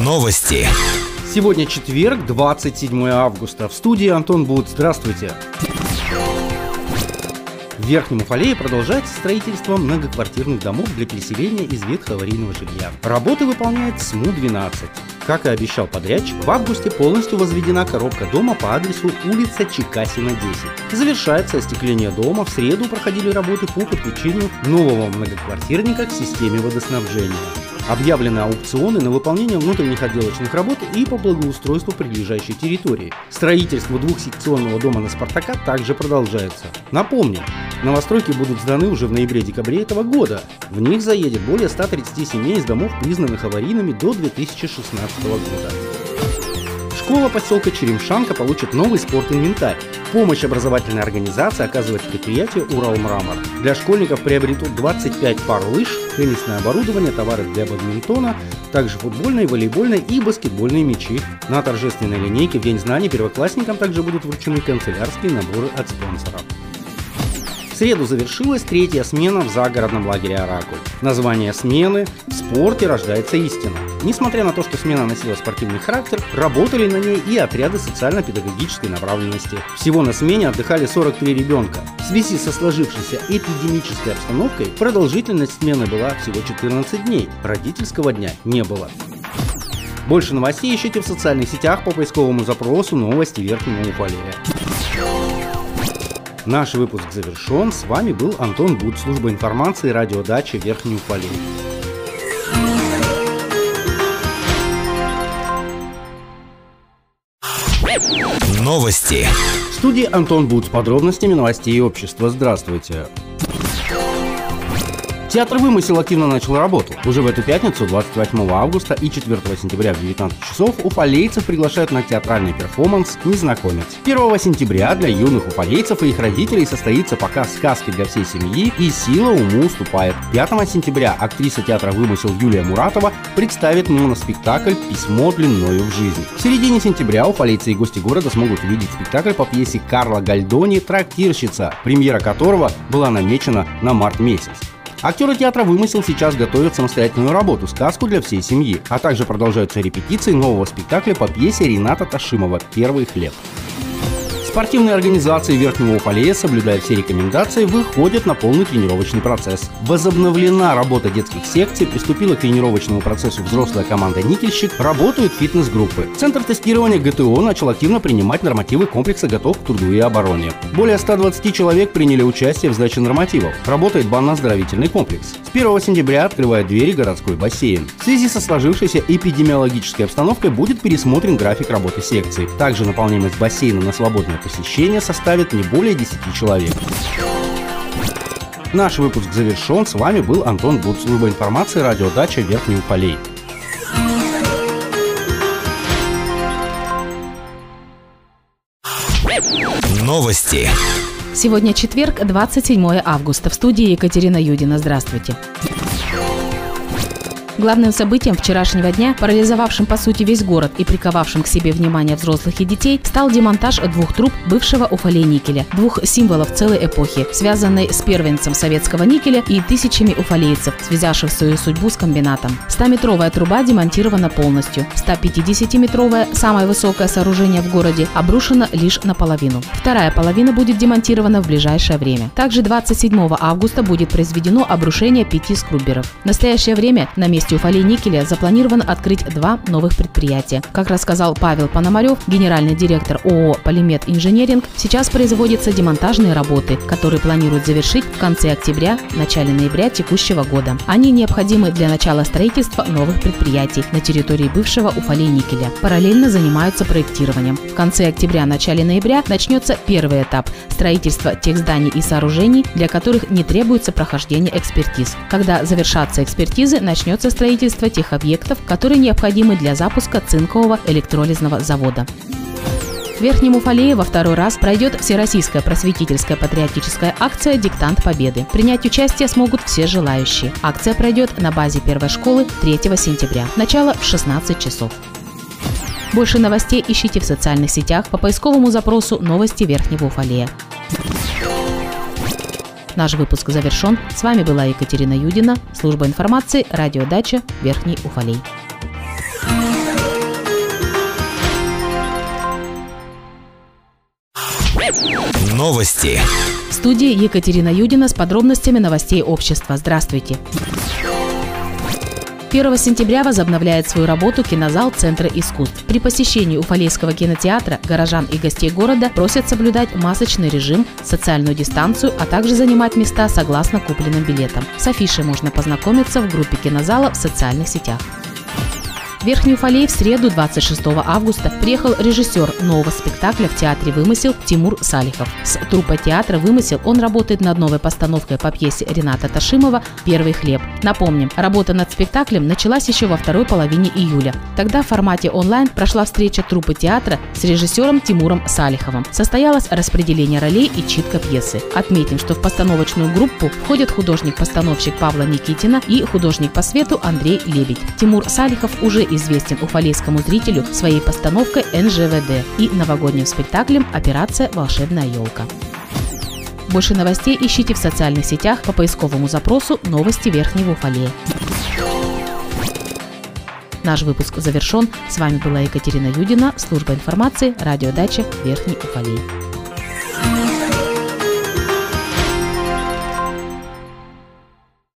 Новости. Сегодня четверг, 27 августа. В студии Антон Буд. Здравствуйте. В Верхнем Уфалее продолжается строительство многоквартирных домов для переселения из ветхоаварийного жилья. Работы выполняет СМУ-12. Как и обещал подрядчик, в августе полностью возведена коробка дома по адресу улица Чекасина, 10. Завершается остекление дома. В среду проходили работы по подключению нового многоквартирника к системе водоснабжения. Объявлены аукционы на выполнение внутренних отделочных работ и по благоустройству прилежащей территории. Строительство двухсекционного дома на Спартака также продолжается. Напомним, новостройки будут сданы уже в ноябре-декабре этого года. В них заедет более 130 семей из домов, признанных аварийными до 2016 года. Школа поселка Черемшанка получит новый спортинвентарь. Помощь образовательной организации оказывает предприятие «Уралмрамор». Для школьников приобретут 25 пар лыж, теннисное оборудование, товары для бадминтона, также футбольные, волейбольные и баскетбольные мячи. На торжественной линейке в День знаний первоклассникам также будут вручены канцелярские наборы от спонсоров среду завершилась третья смена в загородном лагере «Оракуль». Название смены «В спорте рождается истина». Несмотря на то, что смена носила спортивный характер, работали на ней и отряды социально-педагогической направленности. Всего на смене отдыхали 43 ребенка. В связи со сложившейся эпидемической обстановкой продолжительность смены была всего 14 дней. Родительского дня не было. Больше новостей ищите в социальных сетях по поисковому запросу «Новости Верхнего Уфалея». Наш выпуск завершен. С вами был Антон Буд, служба информации радиодачи Верхний Уфалей. Новости. В студии Антон Буд с подробностями новостей общества. Здравствуйте. Театр «Вымысел» активно начал работу. Уже в эту пятницу, 28 августа и 4 сентября в 19 часов уфалейцев приглашают на театральный перформанс «Незнакомец». 1 сентября для юных уфалейцев и их родителей состоится показ сказки для всей семьи и «Сила уму уступает». 5 сентября актриса театра «Вымысел» Юлия Муратова представит моноспектакль «Письмо длиною в жизнь». В середине сентября уфалейцы и гости города смогут увидеть спектакль по пьесе Карла Гальдони «Трактирщица», премьера которого была намечена на март месяц. Актеры театра «Вымысел» сейчас готовят самостоятельную работу «Сказку для всей семьи», а также продолжаются репетиции нового спектакля по пьесе Рената Ташимова «Первый хлеб». Спортивные организации Верхнего Уфалея, соблюдая все рекомендации, выходят на полный тренировочный процесс. Возобновлена работа детских секций, приступила к тренировочному процессу взрослая команда «Никельщик», работают фитнес-группы. Центр тестирования ГТО начал активно принимать нормативы комплекса «Готов к труду и обороне». Более 120 человек приняли участие в сдаче нормативов. Работает банно-оздоровительный комплекс. С 1 сентября открывает двери городской бассейн. В связи со сложившейся эпидемиологической обстановкой будет пересмотрен график работы секции. Также наполняемость бассейна на свободное посещение составит не более 10 человек. Наш выпуск завершен. С вами был Антон Буд, служба информации радиодача Верхний Уфалей. Новости. Сегодня четверг, 27 августа. В студии Екатерина Юдина. Здравствуйте. Главным событием вчерашнего дня, парализовавшим по сути весь город и приковавшим к себе внимание взрослых и детей, стал демонтаж двух труб бывшего Уфалей никеля, двух символов целой эпохи, связанной с первенцем советского никеля и тысячами уфалейцев, связавших свою судьбу с комбинатом. 100-метровая труба демонтирована полностью. 150-метровое, самое высокое сооружение в городе, обрушено лишь наполовину. Вторая половина будет демонтирована в ближайшее время. Также 27 августа будет произведено обрушение пяти скруберов. В настоящее время на месте области Уфалей-Никеля запланировано открыть два новых предприятия. Как рассказал Павел Пономарев, генеральный директор ООО «Полимет Инженеринг», сейчас производятся демонтажные работы, которые планируют завершить в конце октября, начале ноября текущего года. Они необходимы для начала строительства новых предприятий на территории бывшего Уфалей-Никеля. Параллельно занимаются проектированием. В конце октября-начале ноября начнется первый этап – строительство тех зданий и сооружений, для которых не требуется прохождение экспертиз. Когда завершатся экспертизы, начнется строительство тех объектов, которые необходимы для запуска цинкового электролизного завода. В Верхнем Уфалее во второй раз пройдет Всероссийская просветительская патриотическая акция «Диктант Победы». Принять участие смогут все желающие. Акция пройдет на базе первой школы 3 сентября. Начало в 16 часов. Больше новостей ищите в социальных сетях по поисковому запросу «Новости Верхнего Уфалея». Наш выпуск завершен. С вами была Екатерина Юдина, служба информации, радиодача Верхний Уфалей. Новости. В студии Екатерина Юдина с подробностями новостей общества. Здравствуйте. 1 сентября возобновляет свою работу кинозал Центра искусств. При посещении Уфалейского кинотеатра горожан и гостей города просят соблюдать масочный режим, социальную дистанцию, а также занимать места согласно купленным билетам. С афишей можно познакомиться в группе кинозала в социальных сетях. В Верхний Уфалей в среду 26 августа приехал режиссер нового спектакля в театре «Вымысел» Тимур Салихов. С труппой театра «Вымысел» он работает над новой постановкой по пьесе Рената Ташимова «Первый хлеб». Напомним, работа над спектаклем началась еще во второй половине июля. Тогда в формате онлайн прошла встреча труппы театра с режиссером Тимуром Салиховым. Состоялось распределение ролей и читка пьесы. Отметим, что в постановочную группу входят художник-постановщик Павла Никитина и художник по свету Андрей Лебедь. Тимур Салихов уже известен уфалейскому зрителю своей постановкой НЖВД и новогодним спектаклем «Операция «Волшебная елка». Больше новостей ищите в социальных сетях по поисковому запросу «Новости Верхнего Уфалея». Наш выпуск завершен. С вами была Екатерина Юдина, служба информации, радиодача Верхний Уфалей.